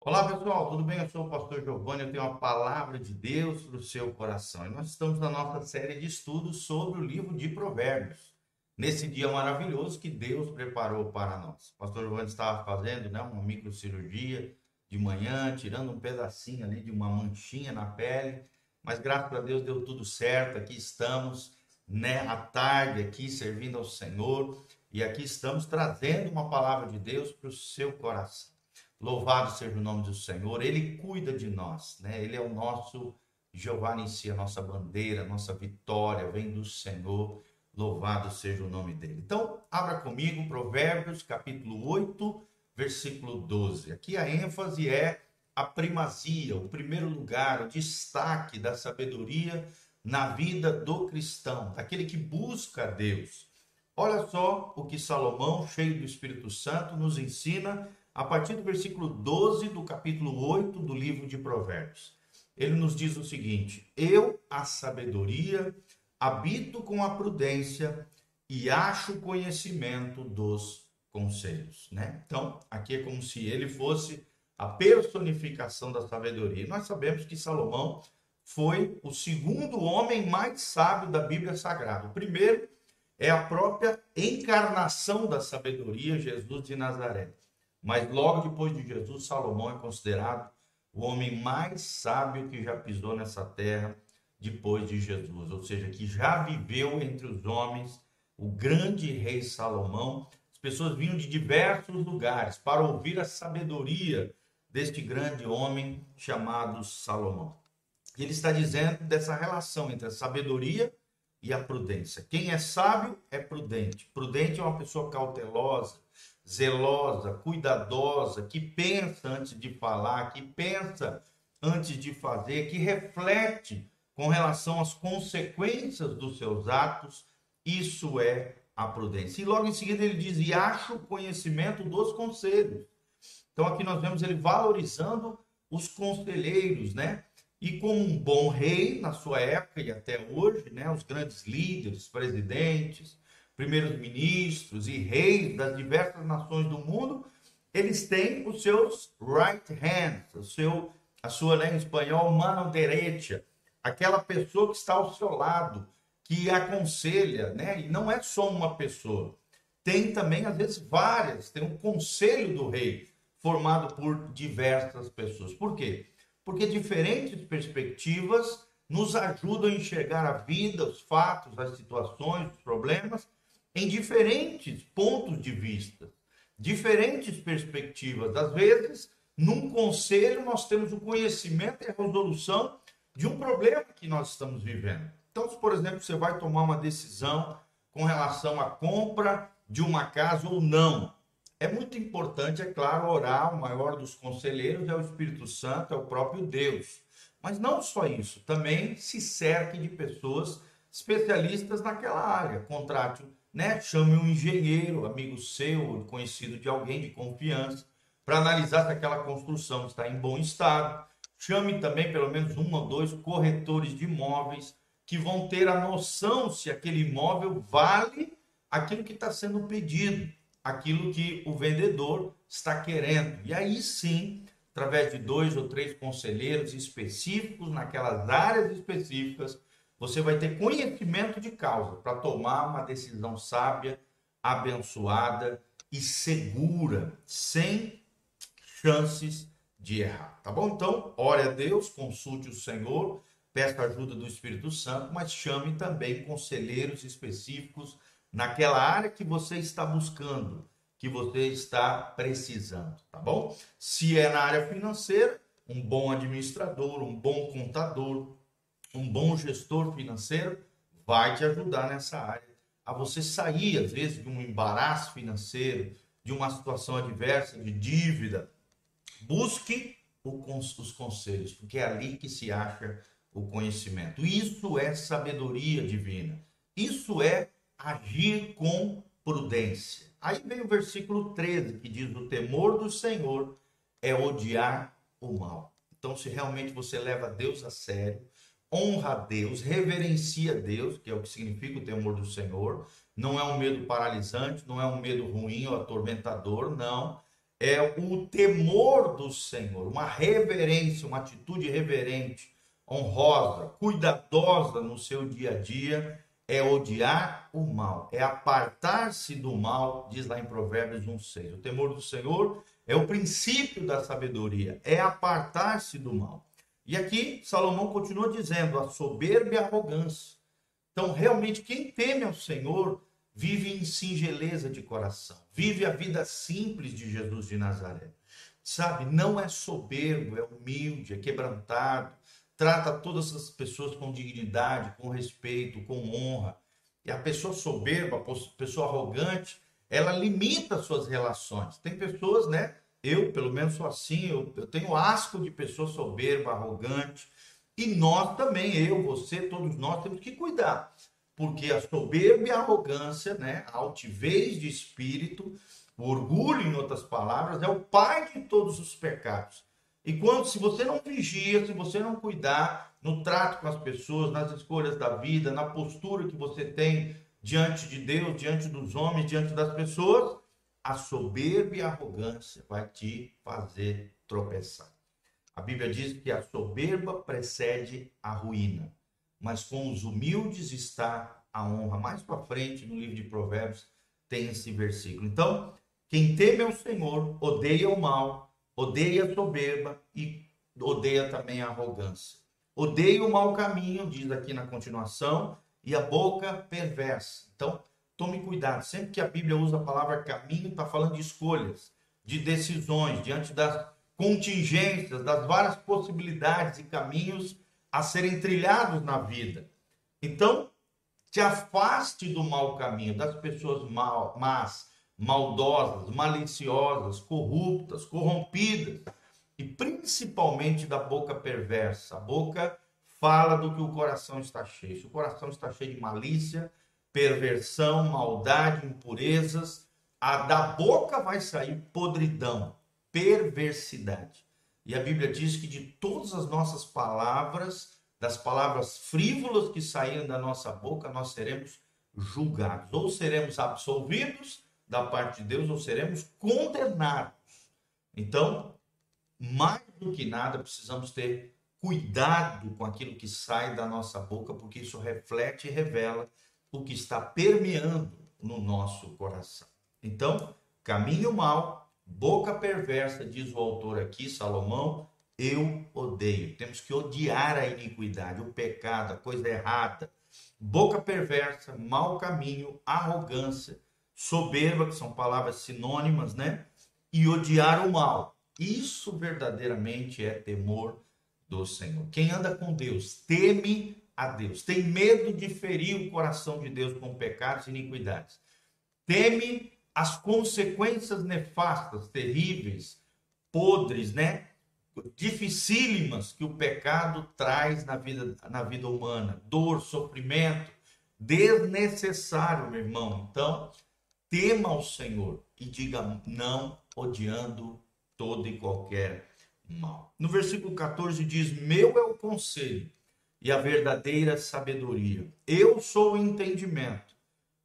Olá pessoal, tudo bem? Eu sou o pastor Giovanni, eu tenho uma palavra de Deus para o seu coração. E nós estamos na nossa série de estudos sobre o livro de Provérbios. Nesse dia maravilhoso que Deus preparou para nós. O pastor Giovanni estava fazendo né, uma microcirurgia de manhã, tirando um pedacinho ali de uma manchinha na pele, mas graças a Deus deu tudo certo. Aqui estamos, né, à tarde aqui servindo ao Senhor e aqui estamos trazendo uma palavra de Deus para o seu coração. Louvado seja o nome do Senhor. Ele cuida de nós, né? Ele é o nosso Jeová em si, a nossa bandeira, a nossa vitória vem do Senhor. Louvado seja o nome dele. Então, abra comigo Provérbios, capítulo 8, versículo 12. Aqui a ênfase é a primazia, o primeiro lugar, o destaque da sabedoria na vida do cristão, daquele que busca a Deus. Olha só o que Salomão, cheio do Espírito Santo, nos ensina a partir do versículo 12 do capítulo 8 do livro de Provérbios. Ele nos diz o seguinte: Eu, a sabedoria, habito com a prudência e acho conhecimento dos conselhos, né? Então, aqui é como se ele fosse a personificação da sabedoria. Nós sabemos que Salomão foi o segundo homem mais sábio da Bíblia Sagrada. O primeiro é a própria encarnação da sabedoria, Jesus de Nazaré. Mas logo depois de Jesus, Salomão é considerado o homem mais sábio que já pisou nessa terra depois de Jesus, ou seja, que já viveu entre os homens, o grande rei Salomão. As pessoas vinham de diversos lugares para ouvir a sabedoria deste grande homem chamado Salomão. Ele está dizendo dessa relação entre a sabedoria e a prudência. Quem é sábio é prudente. Prudente é uma pessoa cautelosa, zelosa, cuidadosa, que pensa antes de falar, que pensa antes de fazer, que reflete com relação às consequências dos seus atos, isso é a prudência. E logo em seguida ele diz: e acho o conhecimento dos conselhos. Então aqui nós vemos ele valorizando os conselheiros, né? E como um bom rei na sua época e até hoje, né, os grandes líderes, presidentes, primeiros ministros e reis das diversas nações do mundo, eles têm os seus right hands, o seu, a sua, né, em espanhol, mano derecha, aquela pessoa que está ao seu lado, que aconselha, né? E não é só uma pessoa. Tem também, às vezes, várias. Tem um conselho do rei, formado por diversas pessoas. Por quê? Porque diferentes perspectivas nos ajudam a enxergar a vida, os fatos, as situações, os problemas em diferentes pontos de vista, diferentes perspectivas. Às vezes, num conselho, nós temos o conhecimento e a resolução de um problema que nós estamos vivendo. Então, se, por exemplo, você vai tomar uma decisão com relação à compra de uma casa ou não, é muito importante, é claro, orar. O maior dos conselheiros é o Espírito Santo, é o próprio Deus. Mas não só isso, também se cerque de pessoas especialistas naquela área. Contrate né? Chame um engenheiro, amigo seu, conhecido de alguém de confiança, para analisar se aquela construção está em bom estado. Chame também pelo menos um ou dois corretores de imóveis que vão ter a noção se aquele imóvel vale aquilo que está sendo pedido, aquilo que o vendedor está querendo. E aí sim, através de dois ou três conselheiros específicos naquelas áreas específicas, você vai ter conhecimento de causa para tomar uma decisão sábia, abençoada e segura, sem chances de errar. Tá bom? Então, ore a Deus, consulte o Senhor, peça ajuda do Espírito Santo, mas chame também conselheiros específicos naquela área que você está buscando, que você está precisando, tá bom? Se é na área financeira, um bom administrador, um bom contador, um bom gestor financeiro vai te ajudar nessa área a você sair, às vezes, de um embaraço financeiro, de uma situação adversa, de dívida. Busque os conselhos, porque é ali que se acha o conhecimento. Isso é sabedoria divina. Isso é agir com prudência. Aí vem o versículo 13, que diz: O temor do Senhor é odiar o mal. Então, se realmente você leva Deus a sério, honra a Deus, reverencia a Deus, que é o que significa o temor do Senhor. Não é um medo paralisante, não é um medo ruim ou atormentador, não. é o temor do Senhor, uma reverência, uma atitude reverente, honrosa, cuidadosa no seu dia a dia, é odiar o mal, é apartar-se do mal, diz lá em Provérbios 1,6. O temor do Senhor é o princípio da sabedoria, é apartar-se do mal. E aqui Salomão continua dizendo: a soberba e a arrogância. Então, realmente, quem teme ao Senhor vive em singeleza de coração, vive a vida simples de Jesus de Nazaré. Sabe, não é soberbo, é humilde, é quebrantado, trata todas as pessoas com dignidade, com respeito, com honra. E a pessoa soberba, a pessoa arrogante, ela limita suas relações. Tem pessoas, né? Eu, pelo menos, sou assim. Eu, eu tenho asco de pessoa soberba, arrogante. E nós também, eu, você, todos nós, temos que cuidar. Porque a soberba e a arrogância, né? A altivez de espírito, o orgulho, em outras palavras, é o pai de todos os pecados. E quando, se você não vigia, se você não cuidar no trato com as pessoas, nas escolhas da vida, na postura que você tem diante de Deus, diante dos homens, diante das pessoas, a soberba e a arrogância vai te fazer tropeçar. A Bíblia diz que a soberba precede a ruína, mas com os humildes está a honra. Mais para frente, no livro de Provérbios, tem esse versículo. Então, quem teme ao Senhor odeia o mal odeia a soberba e odeia também a arrogância. Odeia o mau caminho, diz aqui na continuação, e a boca perversa. Então, tome cuidado. Sempre que a Bíblia usa a palavra caminho, está falando de escolhas, de decisões, diante das contingências, das várias possibilidades e caminhos a serem trilhados na vida. Então, te afaste do mau caminho, das pessoas mal, más, maldosas, maliciosas, corruptas, corrompidas e principalmente da boca perversa. A boca fala do que o coração está cheio. Se o coração está cheio de malícia, perversão, maldade, impurezas, a da boca vai sair podridão, perversidade. E a Bíblia diz que de todas as nossas palavras, das palavras frívolas que saíram da nossa boca, nós seremos julgados. Ou seremos absolvidos, da parte de Deus ou seremos condenados. Então, mais do que nada, precisamos ter cuidado com aquilo que sai da nossa boca, porque isso reflete e revela o que está permeando no nosso coração. Então, caminho mal, boca perversa, diz o autor aqui, Salomão, eu odeio. Temos que odiar a iniquidade, o pecado, a coisa errada. Boca perversa, mau caminho, arrogância, soberba, que são palavras sinônimas, né? E odiar o mal. Isso verdadeiramente é temor do Senhor. Quem anda com Deus teme a Deus, tem medo de ferir o coração de Deus com pecados e iniquidades. Teme as consequências nefastas, terríveis, podres, né? Dificílimas que o pecado traz na vida, na vida humana. Dor, sofrimento, desnecessário, meu irmão. Então, tema ao Senhor e diga não, odiando todo e qualquer mal. No versículo 14 diz: Meu é o conselho e a verdadeira sabedoria. Eu sou o entendimento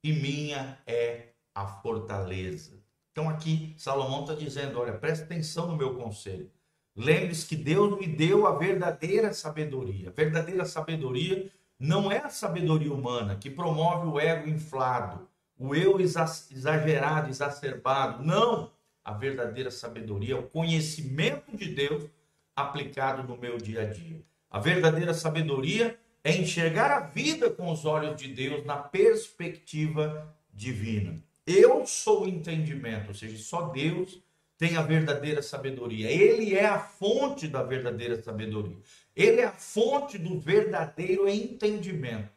e minha é a fortaleza. Então aqui Salomão está dizendo: olha, preste atenção no meu conselho. Lembre-se que Deus me deu a verdadeira sabedoria. A verdadeira sabedoria não é a sabedoria humana que promove o ego inflado, o eu exagerado, exacerbado. Não! A verdadeira sabedoria é o conhecimento de Deus aplicado no meu dia a dia. A verdadeira sabedoria é enxergar a vida com os olhos de Deus na perspectiva divina. Eu sou o entendimento, ou seja, só Deus tem a verdadeira sabedoria. Ele é a fonte da verdadeira sabedoria. Ele é a fonte do verdadeiro entendimento.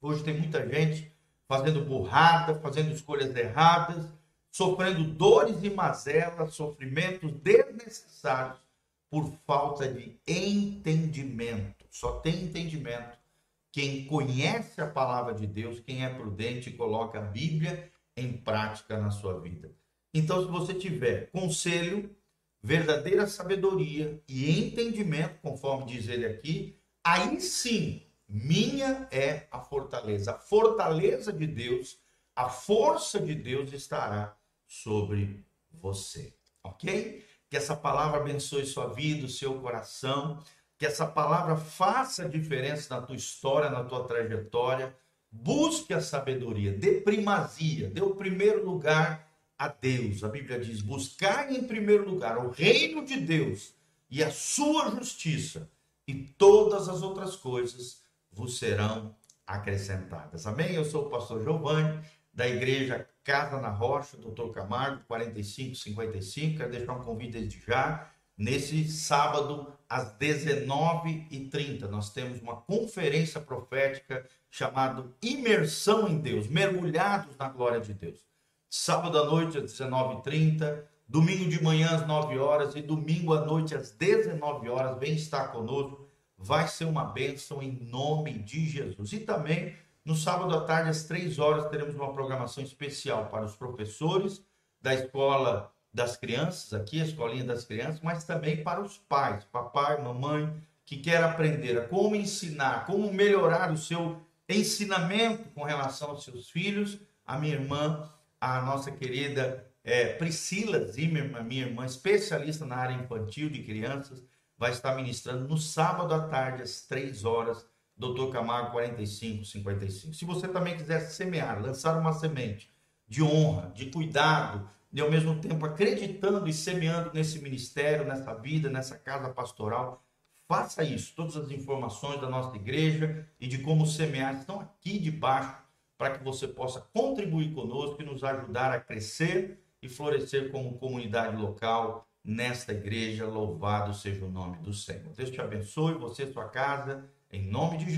Hoje tem muita gente fazendo burrada, fazendo escolhas erradas, sofrendo dores e mazelas, sofrimentos desnecessários por falta de entendimento. Só tem entendimento quem conhece a palavra de Deus, quem é prudente coloca a Bíblia em prática na sua vida. Então, se você tiver conselho, verdadeira sabedoria e entendimento, conforme diz ele aqui, aí sim minha é a fortaleza. A fortaleza de Deus, a força de Deus estará sobre você. ok? Que essa palavra abençoe sua vida, o seu coração, que essa palavra faça diferença na tua história, na tua trajetória. Busque a sabedoria, dê primazia, dê o primeiro lugar a Deus. A Bíblia diz: buscar em primeiro lugar o reino de Deus e a sua justiça, e todas as outras coisas vos serão acrescentadas. Amém? Eu sou o pastor Giovanni, da igreja Casa na Rocha, doutor Camargo, 4555. Quero deixar um convite desde já. Nesse sábado, às 19h30, nós temos uma conferência profética chamada Imersão em Deus, mergulhados na glória de Deus. Sábado à noite, às 19h30, domingo de manhã, às 9 horas e domingo à noite, às 19 horas. Vem estar conosco, vai ser uma bênção em nome de Jesus. E também no sábado à tarde, às três horas, teremos uma programação especial para os professores da escola das crianças, aqui, a escolinha das crianças, mas também para os pais, papai, mamãe, que quer aprender a como ensinar, como melhorar o seu ensinamento com relação aos seus filhos. A minha irmã, a nossa querida é, Priscila Zimmermann, minha irmã especialista na área infantil de crianças, vai estar ministrando no sábado à tarde, às três horas, Doutor Camargo 4555. Se você também quiser semear, lançar uma semente de honra, de cuidado, e ao mesmo tempo acreditando e semeando nesse ministério, nessa vida, nessa casa pastoral, faça isso. Todas as informações da nossa igreja e de como semear estão aqui debaixo para que você possa contribuir conosco e nos ajudar a crescer e florescer como comunidade local nesta igreja. Louvado seja o nome do Senhor. Deus te abençoe, você e sua casa em nome de Jesus.